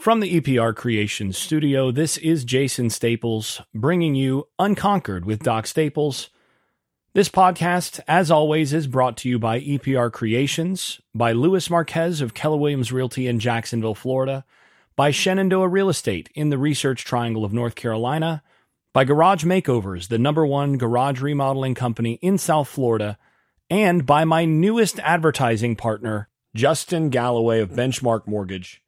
From the EPR Creations studio, this is Jason Staples bringing you Unconquered with Doc Staples. This podcast, as always, is brought to you by EPR Creations, by Luis Marquez of Keller Williams Realty in Jacksonville, Florida, by Shenandoah Real Estate in the Research Triangle of North Carolina, by Garage Makeovers, the number one garage remodeling company in South Florida, and by my newest advertising partner, Justin Galloway of Benchmark Mortgage.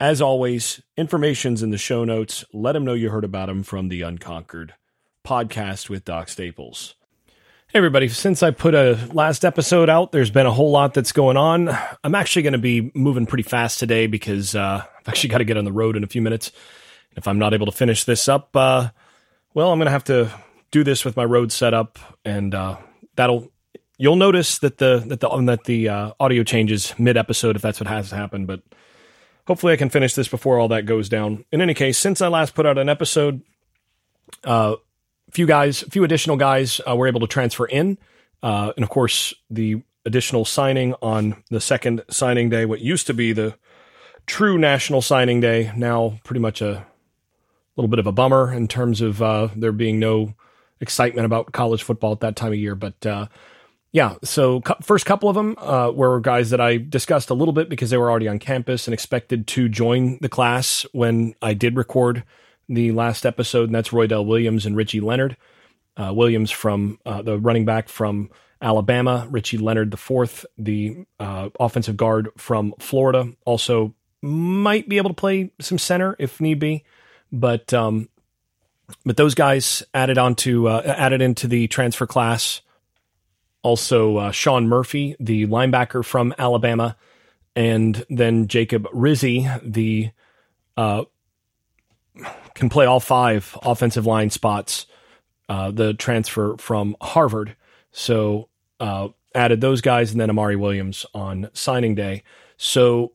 As always, information's in the show notes. Let them know you heard about them from the Unconquered podcast with Doc Staples. Hey, everybody. Since I put a last episode out, there's been a whole lot that's going on. I'm actually going to be moving pretty fast today because uh, I've actually got to get on the road in a few minutes. If I'm not able to finish this up, uh, well, I'm going to have to do this with my road setup, and uh, that'll you'll notice that the that the that the uh, audio changes mid episode if that's what has happened, but hopefully I can finish this before all that goes down. In any case, since I last put out an episode, a uh, few guys, a few additional guys uh, were able to transfer in, uh, and of course the additional signing on the second signing day, what used to be the true national signing day, now pretty much a little bit of a bummer in terms of uh, there being no excitement about college football at that time of year, but uh, yeah, so first couple of them uh, were guys that I discussed a little bit because they were already on campus and expected to join the class when I did record the last episode, and that's Roydell Williams and Richie Leonard. Uh, Williams from uh, the running back from Alabama, Richie Leonard the fourth, the uh, offensive guard from Florida, also might be able to play some center if need be, but um, but those guys added onto uh, added into the transfer class also uh, Sean Murphy, the linebacker from Alabama, and then Jacob Rizzi, the uh, can play all five offensive line spots. Uh, the transfer from Harvard, so uh, added those guys, and then Amari Williams on signing day. So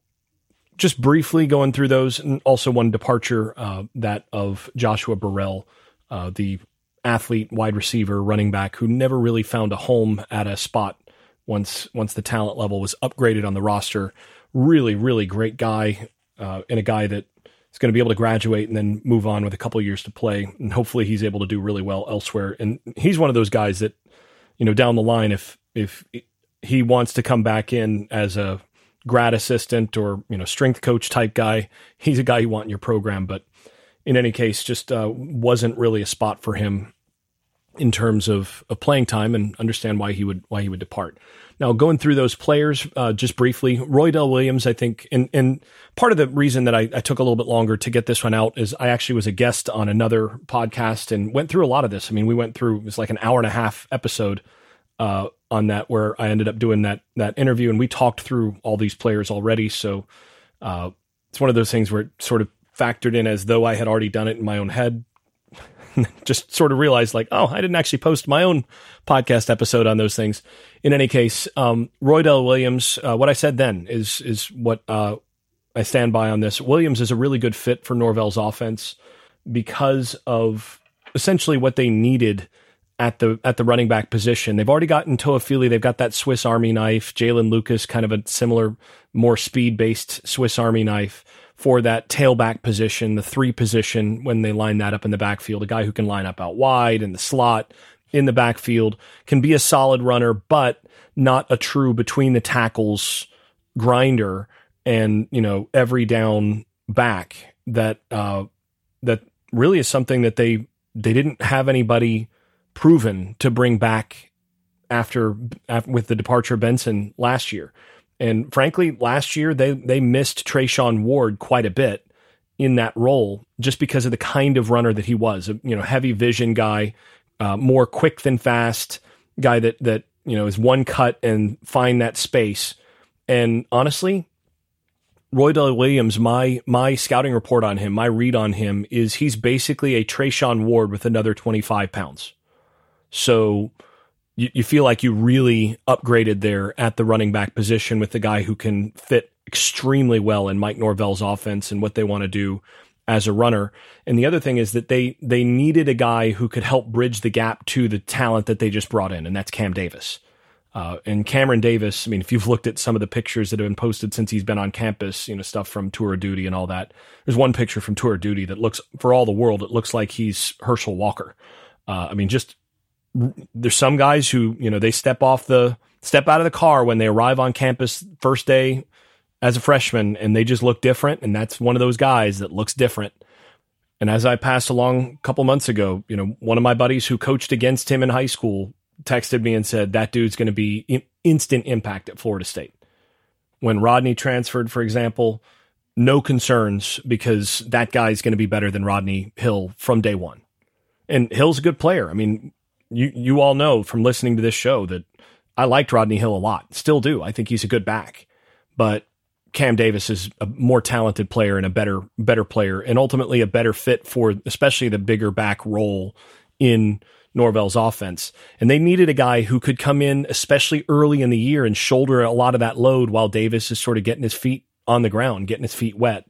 just briefly going through those, and also one departure uh, that of Joshua Burrell, uh, the athlete, wide receiver, running back who never really found a home at a spot once once the talent level was upgraded on the roster. Really, really great guy, uh, and a guy that is going to be able to graduate and then move on with a couple years to play, and hopefully he's able to do really well elsewhere. And he's one of those guys that, you know, down the line, if if he wants to come back in as a grad assistant or you know strength coach type guy, he's a guy you want in your program, but in any case, just uh, wasn't really a spot for him in terms of, of playing time, and understand why he would why he would depart. Now, going through those players uh, just briefly, Roydell Williams, I think, and, and part of the reason that I, I, took a little bit longer to get this one out is I actually was a guest on another podcast and went through a lot of this. I mean, we went through it was like an hour and a half episode uh, on that where I ended up doing that that interview, and we talked through all these players already. So uh, it's one of those things where it sort of factored in as though I had already done it in my own head. Just sort of realized, like, oh, I didn't actually post my own podcast episode on those things. In any case, um, Roydell Williams, uh, what I said then is is what uh, I stand by on this. Williams is a really good fit for Norvell's offense because of essentially what they needed at the at the running back position. They've already gotten Toafili. They've got that Swiss Army knife. Jaylin Lucas, kind of a similar, more speed based Swiss Army knife for that tailback position, the three position when they line that up in the backfield. A guy who can line up out wide in the slot in the backfield can be a solid runner, but not a true between the tackles grinder and you know every down back that uh, that really is something that they they didn't have anybody proven to bring back after, after with the departure of Benson last year. And frankly, last year they they missed Treshaun Ward quite a bit in that role just because of the kind of runner that he was. A, you know, heavy vision guy, uh, more quick than fast guy that that you know is one cut and find that space. And honestly, Roydell Williams, my my scouting report on him, my read on him is he's basically a Treshaun Ward with another twenty five pounds. So you, you feel like you really upgraded there at the running back position with the guy who can fit extremely well in Mike Norvell's offense and what they want to do as a runner. And the other thing is that they they needed a guy who could help bridge the gap to the talent that they just brought in, and that's Cam Davis. Uh, and Cameron Davis, I mean, if you've looked at some of the pictures that have been posted since he's been on campus, you know, stuff from Tour of Duty and all that. There's one picture from Tour of Duty that looks, for all the world, it looks like he's Herschel Walker. Uh, I mean, just there's some guys who, you know, they step off the, step out of the car when they arrive on campus first day as a freshman and they just look different. And that's one of those guys that looks different. And as I passed along a couple months ago, you know, one of my buddies who coached against him in high school texted me and said that dude's going to be in instant impact at Florida State. When Rodney transferred, for example, no concerns because that guy's going to be better than Rodney Hill from day one. And Hill's a good player. I mean, you you all know from listening to this show that I liked Rodney Hill a lot. Still do. I think he's a good back. But Cam Davis is a more talented player and a better better player and ultimately a better fit for especially the bigger back role in Norvell's offense. And they needed a guy who could come in, especially early in the year, and shoulder a lot of that load while Davis is sort of getting his feet on the ground, getting his feet wet.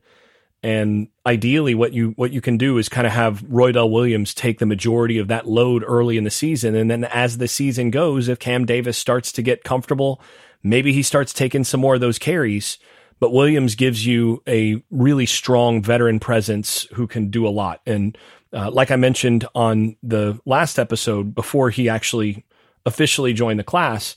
And ideally, what you what you can do is kind of have Roydell Williams take the majority of that load early in the season, and then as the season goes, if Cam Davis starts to get comfortable, maybe he starts taking some more of those carries. But Williams gives you a really strong veteran presence who can do a lot. And uh, like I mentioned on the last episode, before he actually officially joined the class,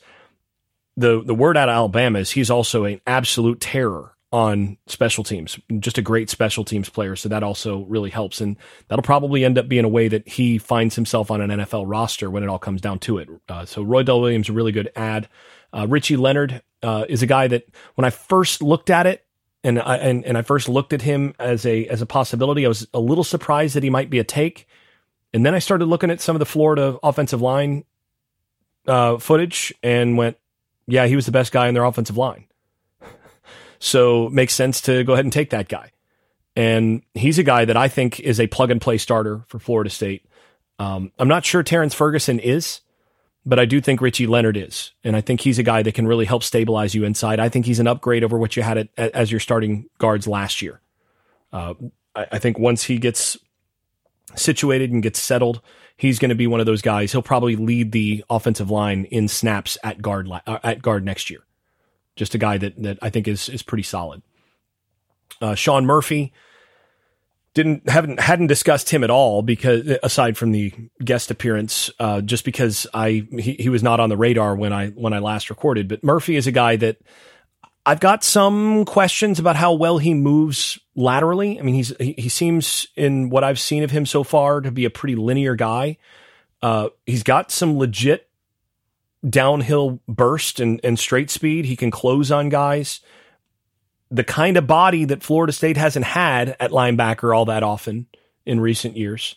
the the word out of Alabama is he's also an absolute terror on special teams, just a great special teams player. So that also really helps, and that'll probably end up being a way that he finds himself on an NFL roster when it all comes down to it. Uh, so Roydell Williams a really good ad. Uh, Richie Leonard uh, is a guy that when I first looked at it, and I and, and I first looked at him as a as a possibility. I was a little surprised that he might be a take, and then I started looking at some of the Florida offensive line uh, footage and went, "Yeah, he was the best guy in their offensive line." So makes sense to go ahead and take that guy, and he's a guy that I think is a plug and play starter for Florida State. Um, I'm not sure Terrence Ferguson is but I do think Richie Leonard is, and I think he's a guy that can really help stabilize you inside. I think he's an upgrade over what you had at, as your starting guards last year. Uh, I, I, think once he gets situated and gets settled, he's going to be one of those guys. He'll probably lead the offensive line in snaps at guard uh, at guard next year. Just a guy that that I think is is pretty solid. Uh, Sean Murphy didn't haven't hadn't discussed him at all because aside from the guest appearance, uh, just because I he, he was not on the radar when I when I last recorded. But Murphy is a guy that I've got some questions about how well he moves laterally. I mean, he's he, he seems in what I've seen of him so far to be a pretty linear guy. Uh, he's got some legit downhill burst and, and straight speed. He can close on guys the kind of body that Florida State hasn't had at linebacker all that often in recent years.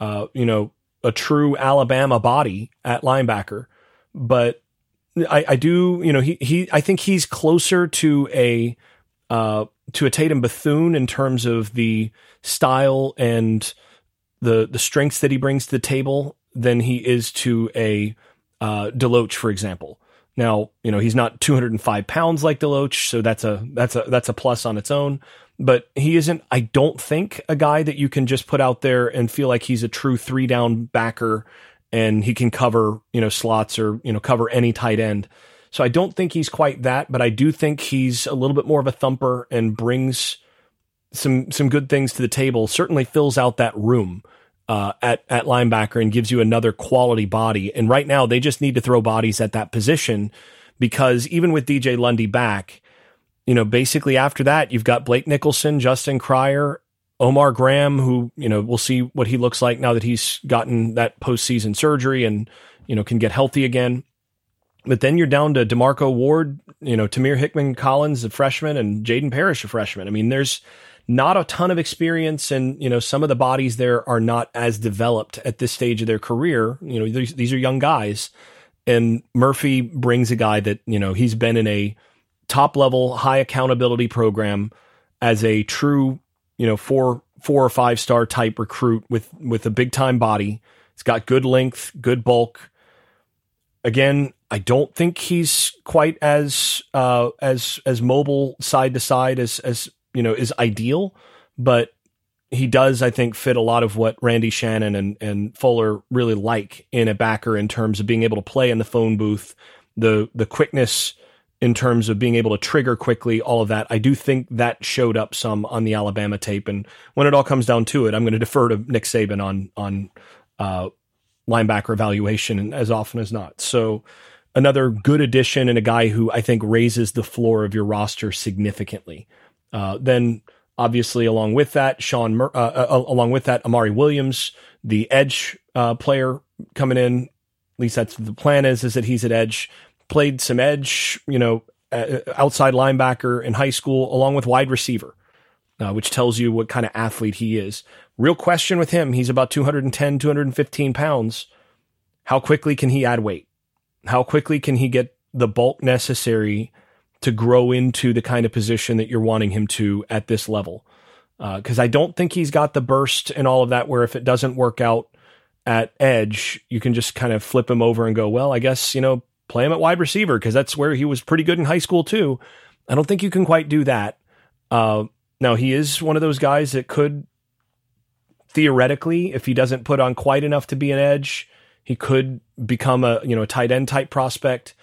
Uh, you know, a true Alabama body at linebacker, but I, I do, you know, he, he, I think he's closer to a, uh, to a Tatum Bethune in terms of the style and the, the strengths that he brings to the table than he is to a, uh, Deloach, for example. Now, you know, he's not 205 pounds like Deloach, so that's a that's a that's a plus on its own. But he isn't, I don't think, a guy that you can just put out there and feel like he's a true three down backer and he can cover, you know, slots or, you know, cover any tight end. So I don't think he's quite that, but I do think he's a little bit more of a thumper and brings some some good things to the table. Certainly fills out that room uh, at at linebacker and gives you another quality body. And right now, they just need to throw bodies at that position because even with DJ Lundy back, you know, basically after that, you've got Blake Nicholson, Justin Cryer, Omar Graham, who you know we'll see what he looks like now that he's gotten that postseason surgery and you know can get healthy again. But then you're down to Demarco Ward, you know, Timir Hickman Collins, a freshman, and Jaden Parrish, a freshman. I mean, there's not a ton of experience and you know some of the bodies there are not as developed at this stage of their career. You know these, these are young guys and murphy brings a guy that you know he's been in a top level high accountability program as a true you know four four or five star type recruit with with a big time body. It's got good length good bulk. Again i don't think he's quite as uh as as mobile side to side as as you know, is ideal, but he does, I think, fit a lot of what Randy Shannon and, and Fuller really like in a backer in terms of being able to play in the phone booth the the quickness in terms of being able to trigger quickly, all of that. I do think that showed up some on the Alabama tape. And when it all comes down to it, I'm going to defer to Nick Saban on on uh, linebacker evaluation as often as not. So another good addition and a guy who I think raises the floor of your roster significantly. Uh, then obviously along with that, Sean, Mur- uh, uh, uh along with that, Amari Williams, the edge uh, player coming in. At least that's the plan is, is that he's at edge played some edge, you know, outside linebacker in high school, along with wide receiver, uh, which tells you what kind of athlete he is. Real question with him he's about 210, 215 pounds. How quickly can he add weight? How quickly can he get the bulk necessary to grow into the kind of position that you're wanting him to at this level? Because uh, I don't think he's got the burst and all of that, where if it doesn't work out at edge, you can just kind of flip him over and go, well, I guess, you know, play him at wide receiver because that's where he was pretty good in high school too. I don't think you can quite do that. Uh, now he is one of those guys that could theoretically, if he doesn't put on quite enough to be an edge, he could become a you know a tight end type prospect.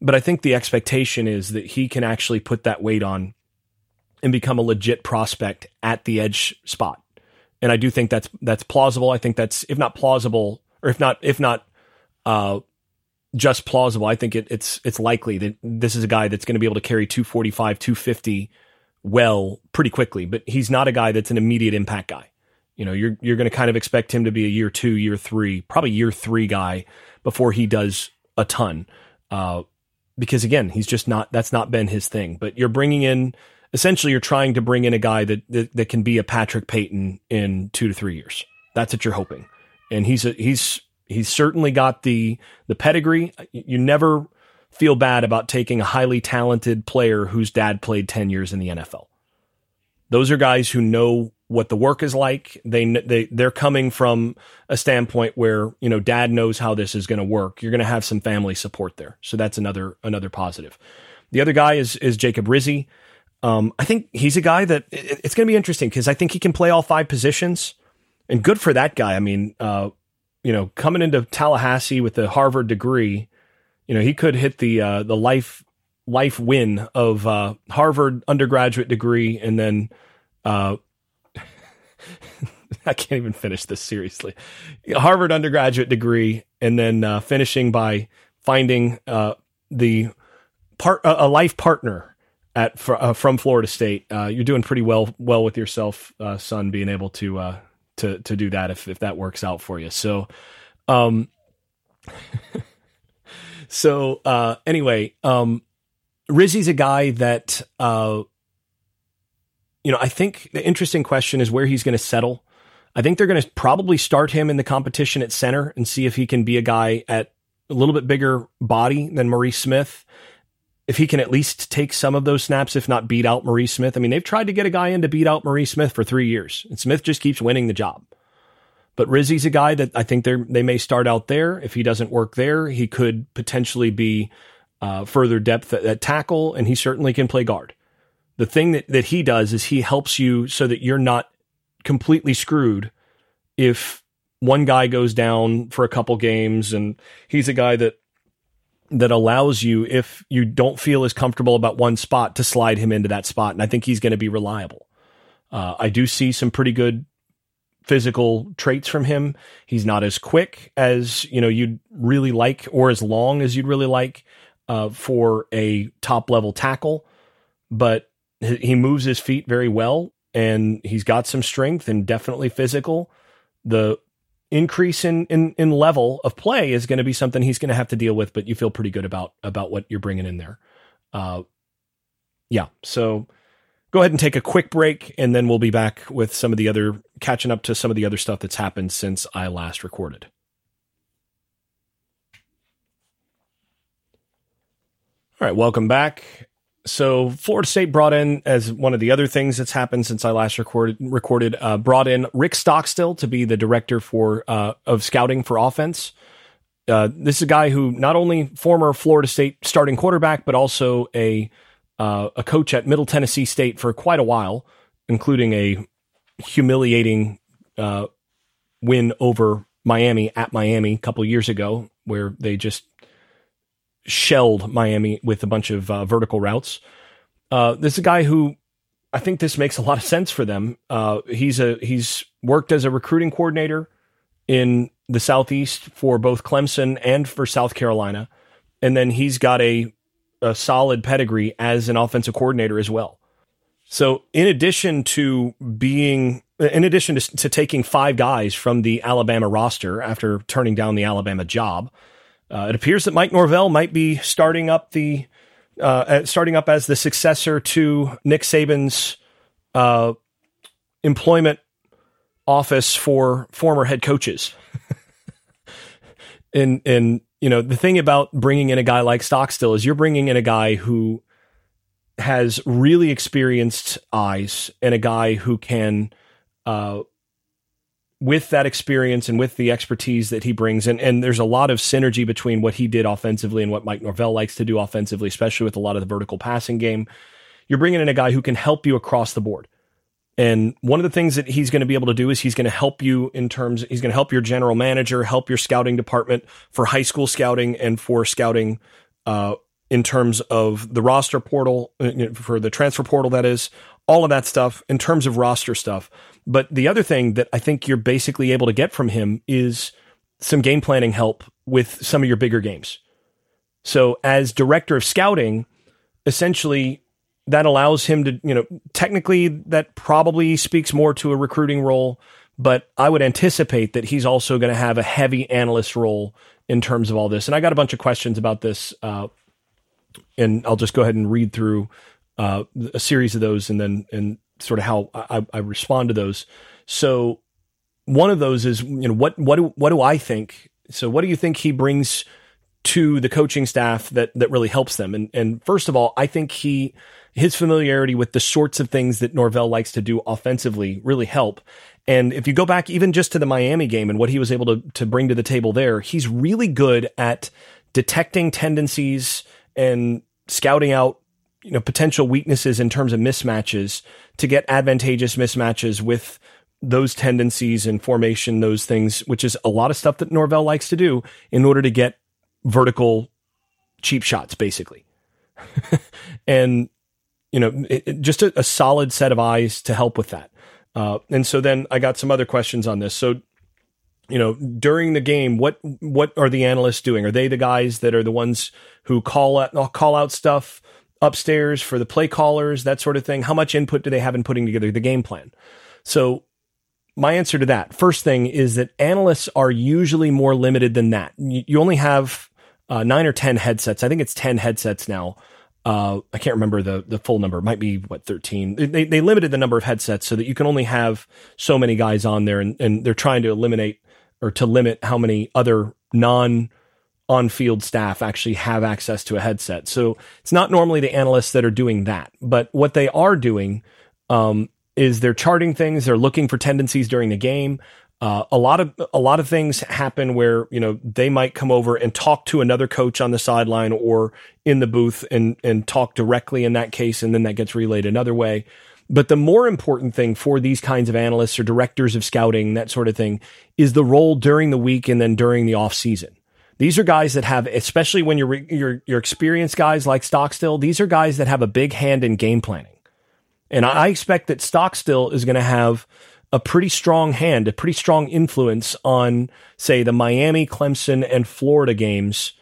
But I think the expectation is that he can actually put that weight on and become a legit prospect at the edge spot. And I do think that's that's plausible. I think that's if not plausible or if not if not uh, just plausible. I think it, it's it's likely that this is a guy that's going to be able to carry 245, 250 well pretty quickly, but he's not a guy that's an immediate impact guy. You know, you're you're going to kind of expect him to be a year two, year three, probably year three guy before he does a ton. Uh, because again, he's just not that's not been his thing. But you're bringing in essentially you're trying to bring in a guy that that, that can be a Patrick Payton in two to three years. That's what you're hoping, and he's a, he's he's certainly got the the pedigree. You never feel bad about taking a highly talented player whose dad played 10 years in the NFL. Those are guys who know what the work is like. They they they're coming from a standpoint where, you know, dad knows how this is going to work. You're going to have some family support there. So that's another another positive. The other guy is is Jacob Rizzi. Um, I think he's a guy that it, it's going to be interesting because I think he can play all five positions, and good for that guy. I mean, uh, you know, coming into Tallahassee with a Harvard degree, you know, he could hit the uh, the life life win of uh, Harvard undergraduate degree, and then uh, I can't even finish this seriously. Harvard undergraduate degree, and then uh, finishing by finding uh, the part a life partner at uh, from Florida State. Uh, you're doing pretty well well with yourself, uh, son, being able to uh, to to do that if if that works out for you. So, um, so uh, anyway, um, Rizzi's a guy that uh, you know. I think the interesting question is where he's going to settle. I think they're going to probably start him in the competition at center and see if he can be a guy at a little bit bigger body than Maurice Smith if he can at least take some of those snaps, if not beat out Maurice Smith. I mean, they've tried to get a guy in to beat out Maurice Smith for three years, and Smith just keeps winning the job. But Rizzi's a guy that I think they they may start out there. If he doesn't work there, he could potentially be uh, further depth at, at, tackle, and he certainly can play guard. The thing that, that he does is he helps you so that you're not completely screwed if one guy goes down for a couple games, and he's a guy that that allows you, if you don't feel as comfortable about one spot, to slide him into that spot. And I think he's going to be reliable. Uh, I do see some pretty good physical traits from him. He's not as quick as you know you'd really like, or as long as you'd really like uh, for a top level tackle, but he moves his feet very well, and he's got some strength and definitely physical. The increase in, in, in level of play is going to be something he's going to have to deal with, but you feel pretty good about, about what you're bringing in there. Uh, yeah. So go ahead and take a quick break and then we'll be back with some of the other catching up to some of the other stuff that's happened since I last recorded. All right, welcome back so Florida State brought in as one of the other things that's happened since I last recorded recorded uh, brought in Rick Stockstill to be the director for uh, of scouting for offense. Uh, this is a guy who not only former Florida State starting quarterback, but also a uh, a coach at Middle Tennessee State for quite a while, including a humiliating uh, win over Miami at Miami a couple years ago, where they just shelled Miami with a bunch of uh, vertical routes. Uh, this is a guy who I think this makes a lot of sense for them. Uh, he's a he's worked as a recruiting coordinator in the southeast for both Clemson and for South Carolina, and then he's got a a solid pedigree as an offensive coordinator as well. So, in addition to being, in addition to, to taking five guys from the Alabama roster after turning down the Alabama job, uh, it appears that Mike Norvell might be starting up the uh, starting up as the successor to Nick Saban's uh, employment office for former head coaches. and and you know the thing about bringing in a guy like Stockstill is you're bringing in a guy who has really experienced eyes and a guy who can uh, with that experience and with the expertise that he brings, and, and there's a lot of synergy between what he did offensively and what Mike Norvell likes to do offensively, especially with a lot of the vertical passing game. You're bringing in a guy who can help you across the board. And one of the things that he's going to be able to do is he's going to help you in terms, he's going to help your general manager, help your scouting department for high school scouting and for scouting uh, in terms of the roster portal, uh, for the transfer portal, that is, all of that stuff in terms of roster stuff. But the other thing that I think you're basically able to get from him is some game planning help with some of your bigger games. So as director of scouting, essentially that allows him to, you know, technically that probably speaks more to a recruiting role, but I would anticipate that he's also going to have a heavy analyst role in terms of all this. And I got a bunch of questions about this, uh, and I'll just go ahead and read through uh, a series of those, and then and sort of how I, I respond to those. So one of those is you know what what do, what do I think? So what do you think he brings to the coaching staff that that really helps them? And and first of all, I think he his familiarity with the sorts of things that Norvell likes to do offensively really help. And if you go back even just to the Miami game and what he was able to to bring to the table there, he's really good at detecting tendencies and scouting out you know potential weaknesses in terms of mismatches to get advantageous mismatches with those tendencies and formation, those things, which is a lot of stuff that Norvell likes to do in order to get vertical cheap shots, basically. and you know, it, it, just a, a, solid set of eyes to help with that. Uh, and so then I got some other questions on this. So, you know, during the game, what what are the analysts doing? Are they the guys that are the ones who call out call out stuff? Upstairs for the play callers, that sort of thing? How much input do they have in putting together the game plan? So, my answer to that first thing is that analysts are usually more limited than that. You, only have uh, nine or 10 headsets. I think it's 10 headsets now. Uh, I can't remember the, the full number. It might be what 13. They, they limited the number of headsets so that you can only have so many guys on there and, and they're trying to eliminate or to limit how many other non on field staff actually have access to a headset. So it's not normally the analysts that are doing that, but what they are doing um, is they're charting things. They're looking for tendencies during the game. Uh, a lot of a lot of things happen where you know they might come over and talk to another coach on the sideline or in the booth and and talk directly in that case, and then that gets relayed another way. But the more important thing for these kinds of analysts or directors of scouting, that sort of thing, is the role during the week and then during the off season. These are guys that have, especially when you're, you're, you're experienced guys like Stockstill, these are guys that have a big hand in game planning. And I expect that Stockstill is going to have a pretty strong hand, a pretty strong influence on, say, the Miami, Clemson, and Florida games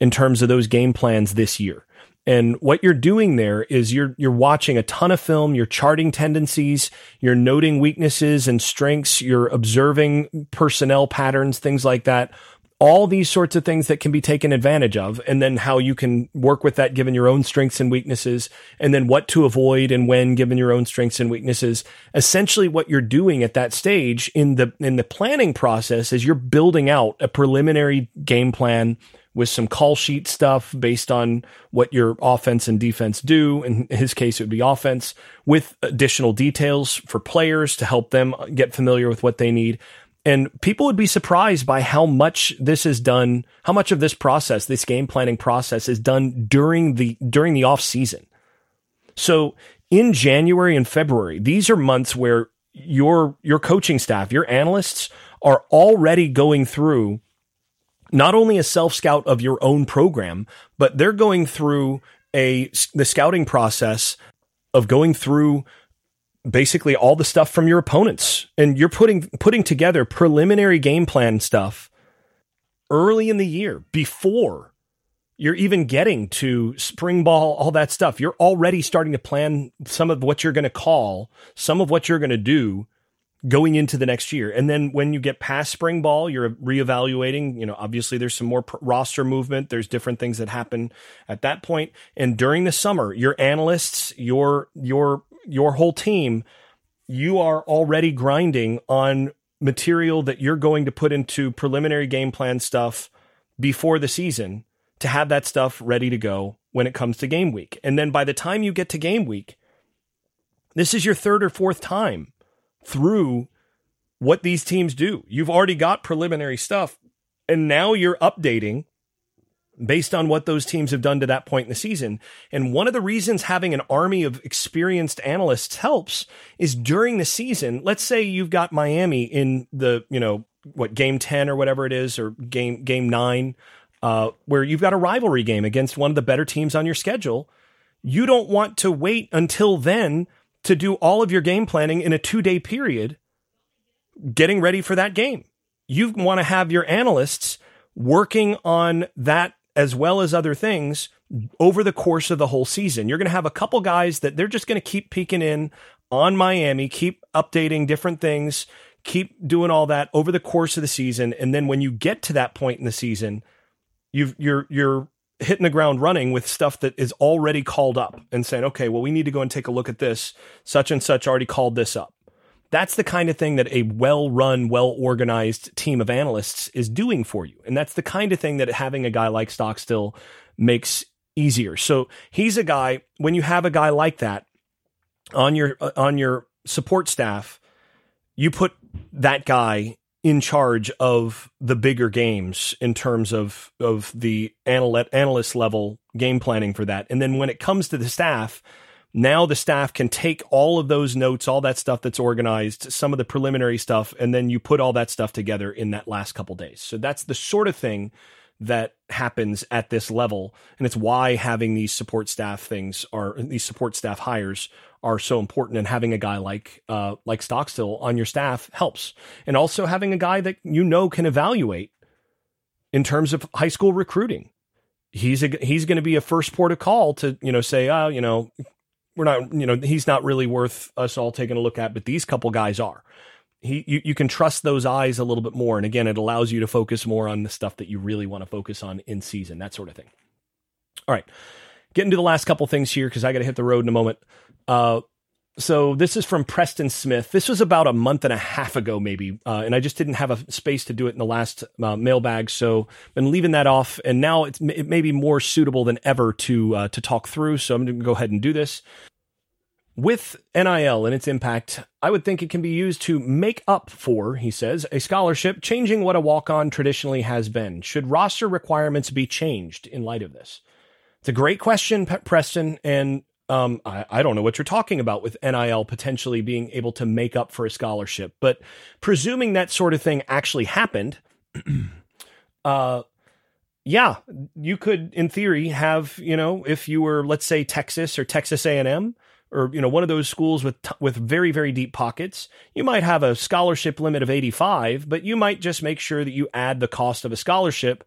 in terms of those game plans this year. And what you're doing there is you're you're watching a ton of film, you're charting tendencies, you're noting weaknesses and strengths, you're observing personnel patterns, things like that all these sorts of things that can be taken advantage of and then how you can work with that given your own strengths and weaknesses and then what to avoid and when given your own strengths and weaknesses essentially what you're doing at that stage in the in the planning process is you're building out a preliminary game plan with some call sheet stuff based on what your offense and defense do. In his case, it would be offense with additional details for players to help them get familiar with what they need. And people would be surprised by how much this is done, how much of this process, this game planning process is done during the, during the off season. So in January and February, these are months where your, your coaching staff, your analysts are already going through not only a self scout of your own program, but they're going through a the scouting process of going through basically all the stuff from your opponents and you're putting putting together preliminary game plan stuff early in the year before you're even getting to spring ball all that stuff you're already starting to plan some of what you're going to call some of what you're going to do going into the next year. And then when you get past spring ball, you're reevaluating. You know, obviously there's some more pr- roster movement. There's different things that happen at that. And during the summer, your analysts, your your your whole team, you are already grinding on material that you're going to put into preliminary game plan stuff before the season to have that stuff ready to go when it comes to game week. And then by the time you get to game week, this is your third or fourth time through what these teams do. You've already got preliminary stuff, and now you're updating based on what those teams have done to that point in the season. And one of the reasons having an army of experienced analysts helps is during the season, let's say you've got Miami in the, you know, what game 10 or whatever it is or game game 9 uh, where you've got a rivalry game against one of the better teams on your schedule. You don't want to wait until then to do all of your game planning in a two day period, getting ready for that game. You want to have your analysts working on that as well as other things over the course of the whole season. You're going to have a couple guys that they're just going to keep peeking in on Miami, keep updating different things, keep doing all that over the course of the season. And then when you get to that point in the season, you've, you're, you're hitting the ground running with stuff that is already called up and saying, okay, well, we need to go and take a look at this. Such and such already called this up. That's the kind of thing that a well run, well organized team of analysts is doing for you. And that's the kind of thing that having a guy like Stockstill makes easier. So he's a guy, when you have a guy like that on your, uh, on your support staff, you put that guy in charge of the bigger games in terms of of the analyst analyst level game planning for that. And then when it comes to the staff, now the staff can take all of those notes, all that stuff that's organized, some of the preliminary stuff, and then you put all that stuff together in that last couple days. So that's the sort of thing that happens at this level. And it's why having these support staff things are these support staff hires are so important and having a guy like uh, like Stockstill on your staff helps. And also having a guy that you know can evaluate in terms of high school recruiting. He's a, he's going to be a first port of call to, you know, say, oh, you know, we're not, you know, he's not really worth us all taking a look at, but these couple guys are. He you, you can trust those eyes a little bit more. And again it allows you to focus more on the stuff that you really want to focus on in season that sort of thing. All right. Getting to the last couple things here because i got to hit the road in a moment. Uh, so this is from preston smith this was about a month and a half ago maybe uh, and i just didn't have a space to do it in the last uh, mailbag so been leaving that off and now it's it may be more suitable than ever to uh, to talk through so i'm going to go ahead and do this with NIL and its impact, I would think it can be used to make up for, he says, a scholarship, changing what a walk on traditionally has been. Should roster requirements be changed in light of this? It's a great question, Preston, and um, I, I, don't know what you're talking about with NIL potentially being able to make up for a scholarship, but presuming that sort of thing actually happened, uh, yeah, you could, in theory, have you know, if you were, let's say, Texas or Texas A&M, or you know one of those schools with with very very deep pockets you might have a scholarship limit of 85 but you might just make sure that you add the cost of a scholarship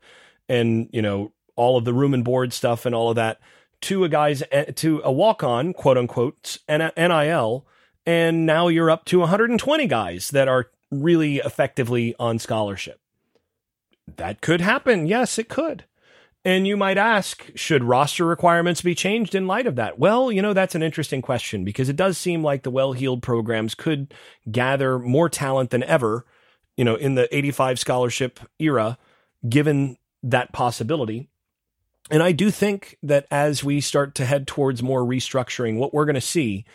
and you know all of the room and board stuff and all of that to a guy's eh, to a walk on quote unquote NIL and now you're up to 120 guys that are really effectively on scholarship that could happen yes it could and you might ask, should roster requirements be changed in light of that? Well, you know, that's an interesting question because it does seem like the well heeled programs could gather more talent than ever, you know, in the 85 scholarship era, given that possibility. And I do think that as we start to head towards more restructuring, what we're going to see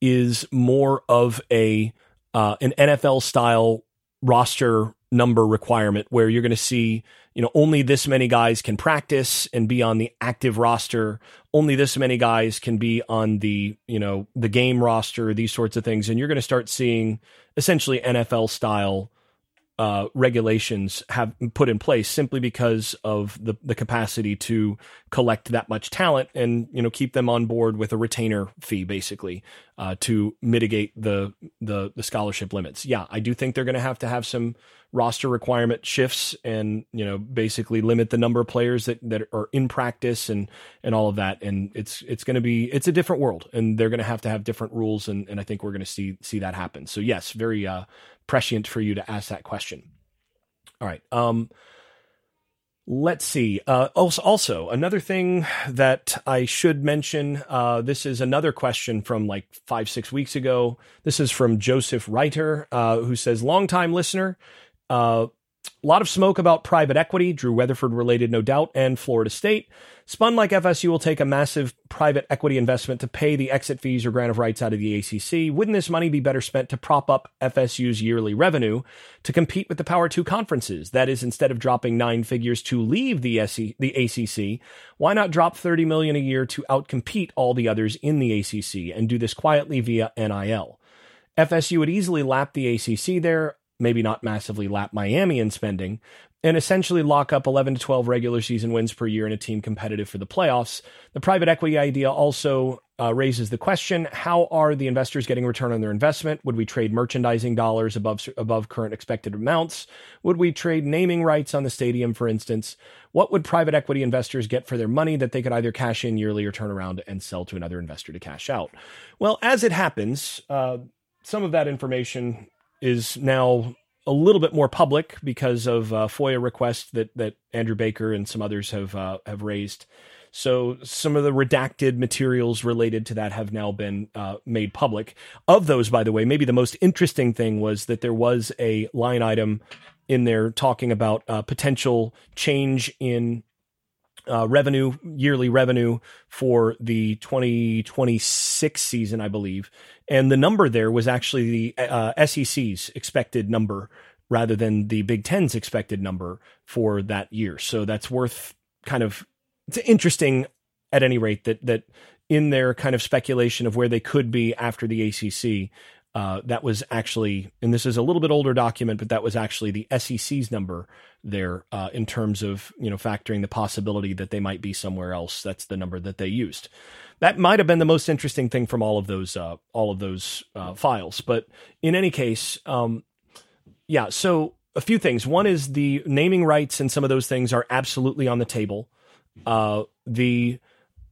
is more of a uh, an NFL style roster number requirement where you're going to see, you know, only this many guys can practice and be on the active roster. Only this many guys can be on the, you know, the game roster, these sorts of things. And you're going to start seeing essentially NFL style uh, regulations have put in place simply because of the, the capacity to collect that much talent and you know keep them on board with a retainer fee basically uh, to mitigate the, the the scholarship limits. Yeah, I do think they're going to have to have some roster requirement shifts and you know basically limit the number of players that, that are in practice and and all of that. And it's it's going to be it's a different world and they're going to have to have different rules and and I think we're going to see see that happen. So yes very uh prescient for you to ask that question. All right um let's see uh also, also another thing that i should mention uh this is another question from like five six weeks ago. This is from joseph reiter uh who says long time listener uh, a lot of smoke about private equity, Drew Weatherford related, no doubt, and Florida State. Spun like FSU will take a massive private equity investment to pay the exit fees or grant of rights out of the ACC. Wouldn't this money be better spent to prop up FSU's yearly revenue to compete with the Power Two conferences? That is, instead of dropping nine figures to leave the, SC, the ACC, why not drop 30 million a year to outcompete all the others in the ACC and do this quietly via NIL? FSU would easily lap the ACC there, maybe not massively lap Miami in spending, and essentially lock up 11 to 12 regular season wins per year in a team competitive for the playoffs. The private equity idea also uh, raises the question how are the investors getting return on their investment? Would we trade merchandising dollars above, above current expected amounts? Would we trade naming rights on the stadium, for instance? What would private equity investors get for their money that they could either cash in yearly or turn around and sell to another investor to cash out? Well, as it happens, uh, some of that information is now a little bit more public because of uh, FOIA requests that that Andrew Baker and some others have uh, have raised. So some of the redacted materials related to that have now been uh, made public. Of those, by the way, maybe the most interesting thing was that there was a line item in there talking about uh, potential change in uh, revenue, yearly revenue for the 2026 season, I believe. And the number there was actually the uh, SEC's expected number rather than the Big Ten's expected number for that year. So that's worth kind of, it's interesting at any rate that, that in their kind of speculation of where they could be after the ACC, uh, that was actually, and this is a little bit older document, but that was actually the SEC's number there uh, in terms of you know factoring the possibility that they might be somewhere else. That's the number that they used. That might have been the most interesting thing from all of those uh, all of those uh, files. But in any case, um, yeah. So a few things. One is the naming rights and some of those things are absolutely on the table. Uh, the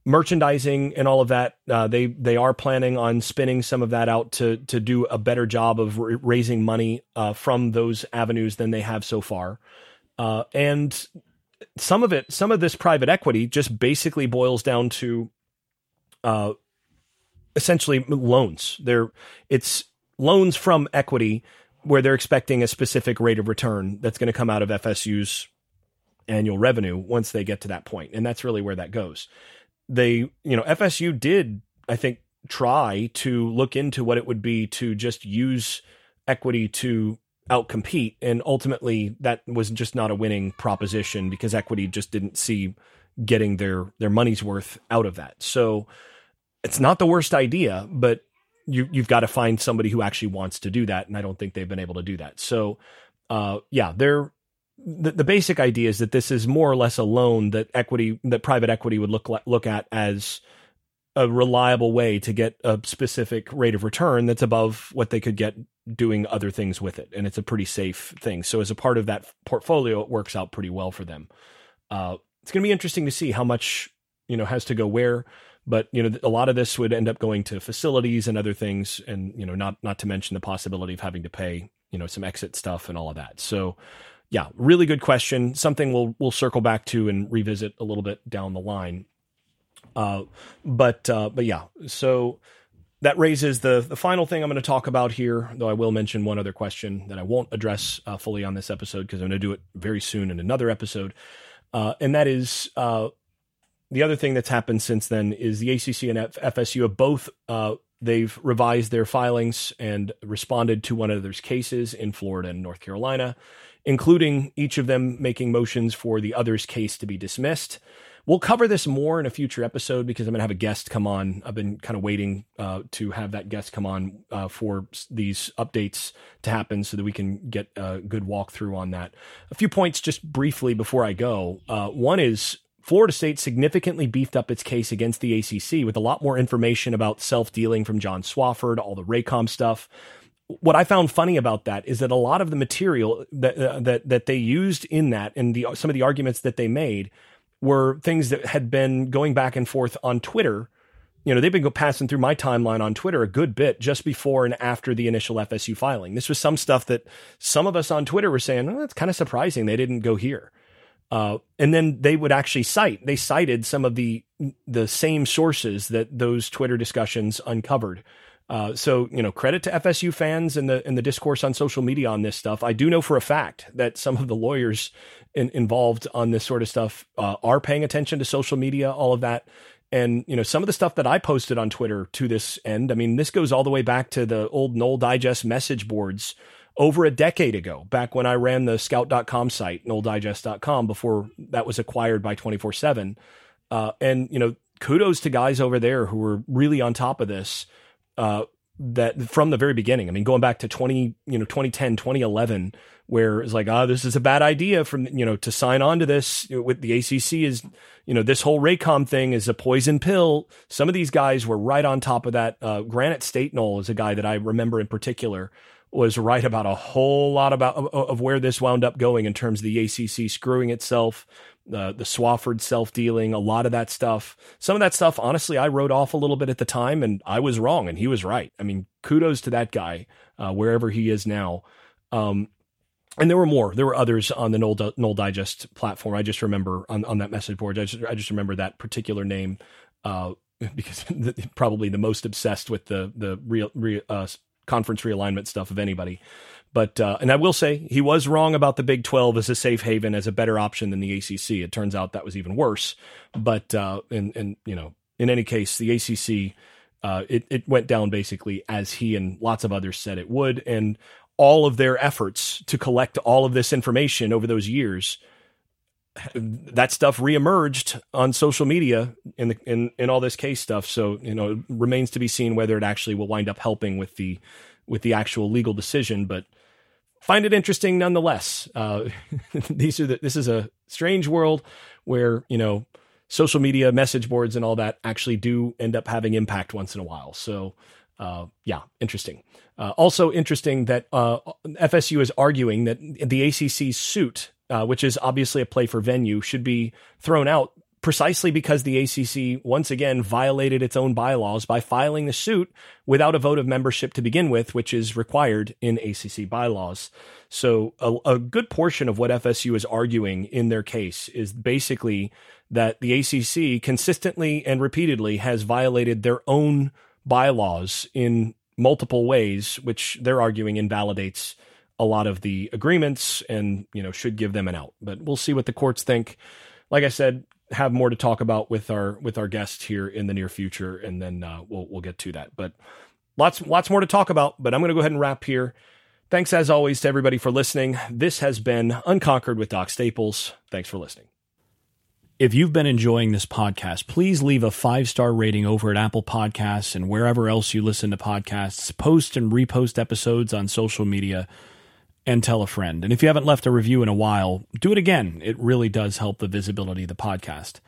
merchandising and all of that uh, they they are planning on spinning some of that out to to do a better job of r- raising money uh, from those avenues than they have so far. Uh, and some of it some of this private equity just basically boils down to uh, essentially loans. They're it's loans from equity where they're expecting a specific rate of return that's going to come out of FSU's annual revenue once they get to that point. And that's really where that goes they, you know, FSU did, I think, try to look into what it would be to just use equity to outcompete. And ultimately, that was just not a winning proposition because equity just didn't see getting their their money's worth out of that. So it's not the worst idea, but you you've got to find somebody who actually wants to do that, and I don't think they've been able to do that. So, uh, yeah, they're the, the basic idea is that this is more or less a loan that equity that private equity would look look at as a reliable way to get a specific rate of return that's above what they could get doing other things with it. And it's a pretty safe thing. So as a part of that portfolio it works out pretty well for them. Uh, it's going to be interesting to see how much you know has to go where but you know a lot of this would end up going to facilities and other things and you know not not to mention the possibility of having to pay you know some exit stuff and all of that. So yeah, really good question. Something we'll we'll circle back to and revisit a little bit down the line. Uh, but uh, but yeah, so that raises the the final thing I'm going to talk about here. Though I will mention one other question that I won't address uh, fully on this episode because I'm going to do it very soon in another episode, uh, and that is uh, the other thing that's happened since then is the ACC and F- FSU have both uh, they've revised their filings and responded to one another's cases in Florida and North Carolina including each of them making motions for the other's case to be dismissed. we'll cover this more in a future episode because I'm going to have a guest come on. I've been kind of waiting uh, to have that guest come on uh, for these updates to happen so that we can get a good walkthrough on that. A few points just briefly before I go. Uh, one is Florida State significantly beefed up its case against the ACC with a lot more information about self dealing from John Swofford, all the Raycom stuff. What I found funny about that is that a lot of the material that uh, that that they used in that and the some of the arguments that they made were things that had been going back and forth on Twitter. You know, they've been passing through my timeline on Twitter a good bit just before and after the initial FSU filing. This was some stuff that some of us on Twitter were saying, oh, that's kind of surprising they didn't go here. Uh, and then they would actually cite they cited some of the the same sources that those Twitter discussions uncovered. Uh, so you know, credit to FSU fans and the and the discourse on social media on this stuff. I do know for a fact that some of the lawyers in, involved on this sort of stuff uh, are paying attention to social media, all of that. And you know, some of the stuff that I posted on Twitter to this end. I mean, this goes all the way back to the old Nole Digest message boards over a decade ago, back when I ran the scout.com site, noledigest.com, before that was acquired by 24 uh, 7. And, you know, kudos to guys over there who were really on top of this. Uh, that from the very beginning, I mean, going back to 20, you know, 2010, 2011, where it's like, oh, this is a bad idea from, you know, to sign on to this with the ACC is, you know, this whole Raycom thing is a poison pill. Some of these guys were right on top of that. Uh, Granite State Nole is a guy that I remember in particular was right about a whole lot about of, of where this wound up going in terms of the ACC screwing itself, uh, the Swofford self dealing, a lot of that stuff. Some of that stuff, honestly, I wrote off a little bit at the time, and I was wrong, and he was right. I mean, kudos to that guy, uh, wherever he is now. Um, and there were more. There were others on the Nole, Nole Digest platform. I just remember on, on that message board. I just, I just remember that particular name uh, because probably the most obsessed with the the real, real uh, conference realignment stuff of anybody. But uh, and I will say he was wrong about the Big Twelve as a safe haven as a better option than the ACC. It turns out that was even worse. But uh, and and you know in any case the ACC uh, it it went down basically as he and lots of others said it would, and all of their efforts to collect all of this information over those years that stuff reemerged on social media in the in in all this case stuff. So you know, it remains to be seen whether it actually will wind up helping with the with the actual legal decision. But find it interesting nonetheless. Uh, these are the, this is a strange world where you know social media message boards and all that actually do end up having impact once in a while. So uh, yeah, interesting. Uh, also interesting that uh, FSU is arguing that the ACC's suit uh, which is obviously a play for venue, should be thrown out precisely because the ACC once again violated its own bylaws by filing the suit without a vote of membership to begin with, which is required in ACC bylaws. So a, a good portion of what FSU is arguing in their case is basically that the ACC consistently and repeatedly has violated their own bylaws in multiple ways, which they're arguing invalidates a lot of the agreements and you know should give them an out. But we'll see what the courts think. Like I said, have more to talk about with our with our guests here in the near future, and then uh, we'll we'll get to that. But lots lots more to talk about. But I'm going to go ahead and wrap here. Thanks as always to everybody for listening. This has been Unconquered with Doc Staples. Thanks for listening. If you've been enjoying this podcast, please leave a five star rating over at Apple Podcasts and wherever else you listen to podcasts. Post and repost episodes on social media and tell a friend. And if you haven't left a review in a while, do it again. It really does help the visibility of the podcast.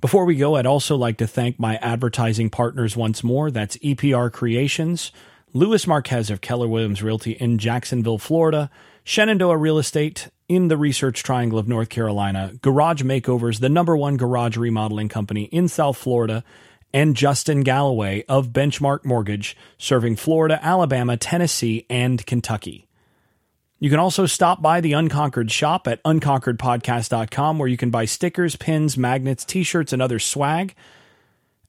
Before we go, I'd also like to thank my advertising partners once more. That's EPR Creations, Luis Marquez of Keller Williams Realty in Jacksonville, Florida, Shenandoah Real Estate in the Research Triangle of North Carolina, Garage Makeovers, the number one garage remodeling company in South Florida, and Justin Galloway of Benchmark Mortgage, serving Florida, Alabama, Tennessee, and Kentucky. You can also stop by the Unconquered shop at unconqueredpodcast.com where you can buy stickers, pins, magnets, t shirts, and other swag.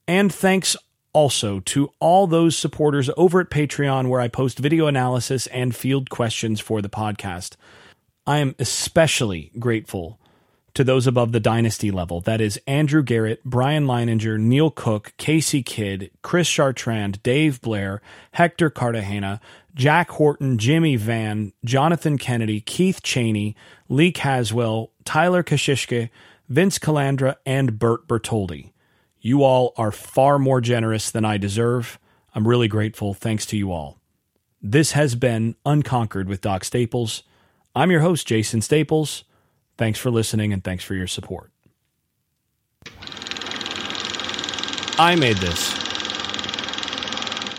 And thanks also to all those supporters over at Patreon where I post video analysis and field questions for the podcast. I am especially grateful to those above the dynasty level. That is Andrew Garrett, Brian Leininger, Neil Cook, Casey Kidd, Chris Chartrand, Dave Blair, Hector Cartagena, Jack Horton, Jimmy Van, Jonathan Kennedy, Keith Cheney, Lee Caswell, Tyler Kashishke, Vince Calandra, and Bert Bertoldi. You all are far more generous than I deserve. I'm really grateful. Thanks to you all. This has been Unconquered with Doc Staples. I'm your host, Jason Staples. Thanks for listening and thanks for your support. I made this.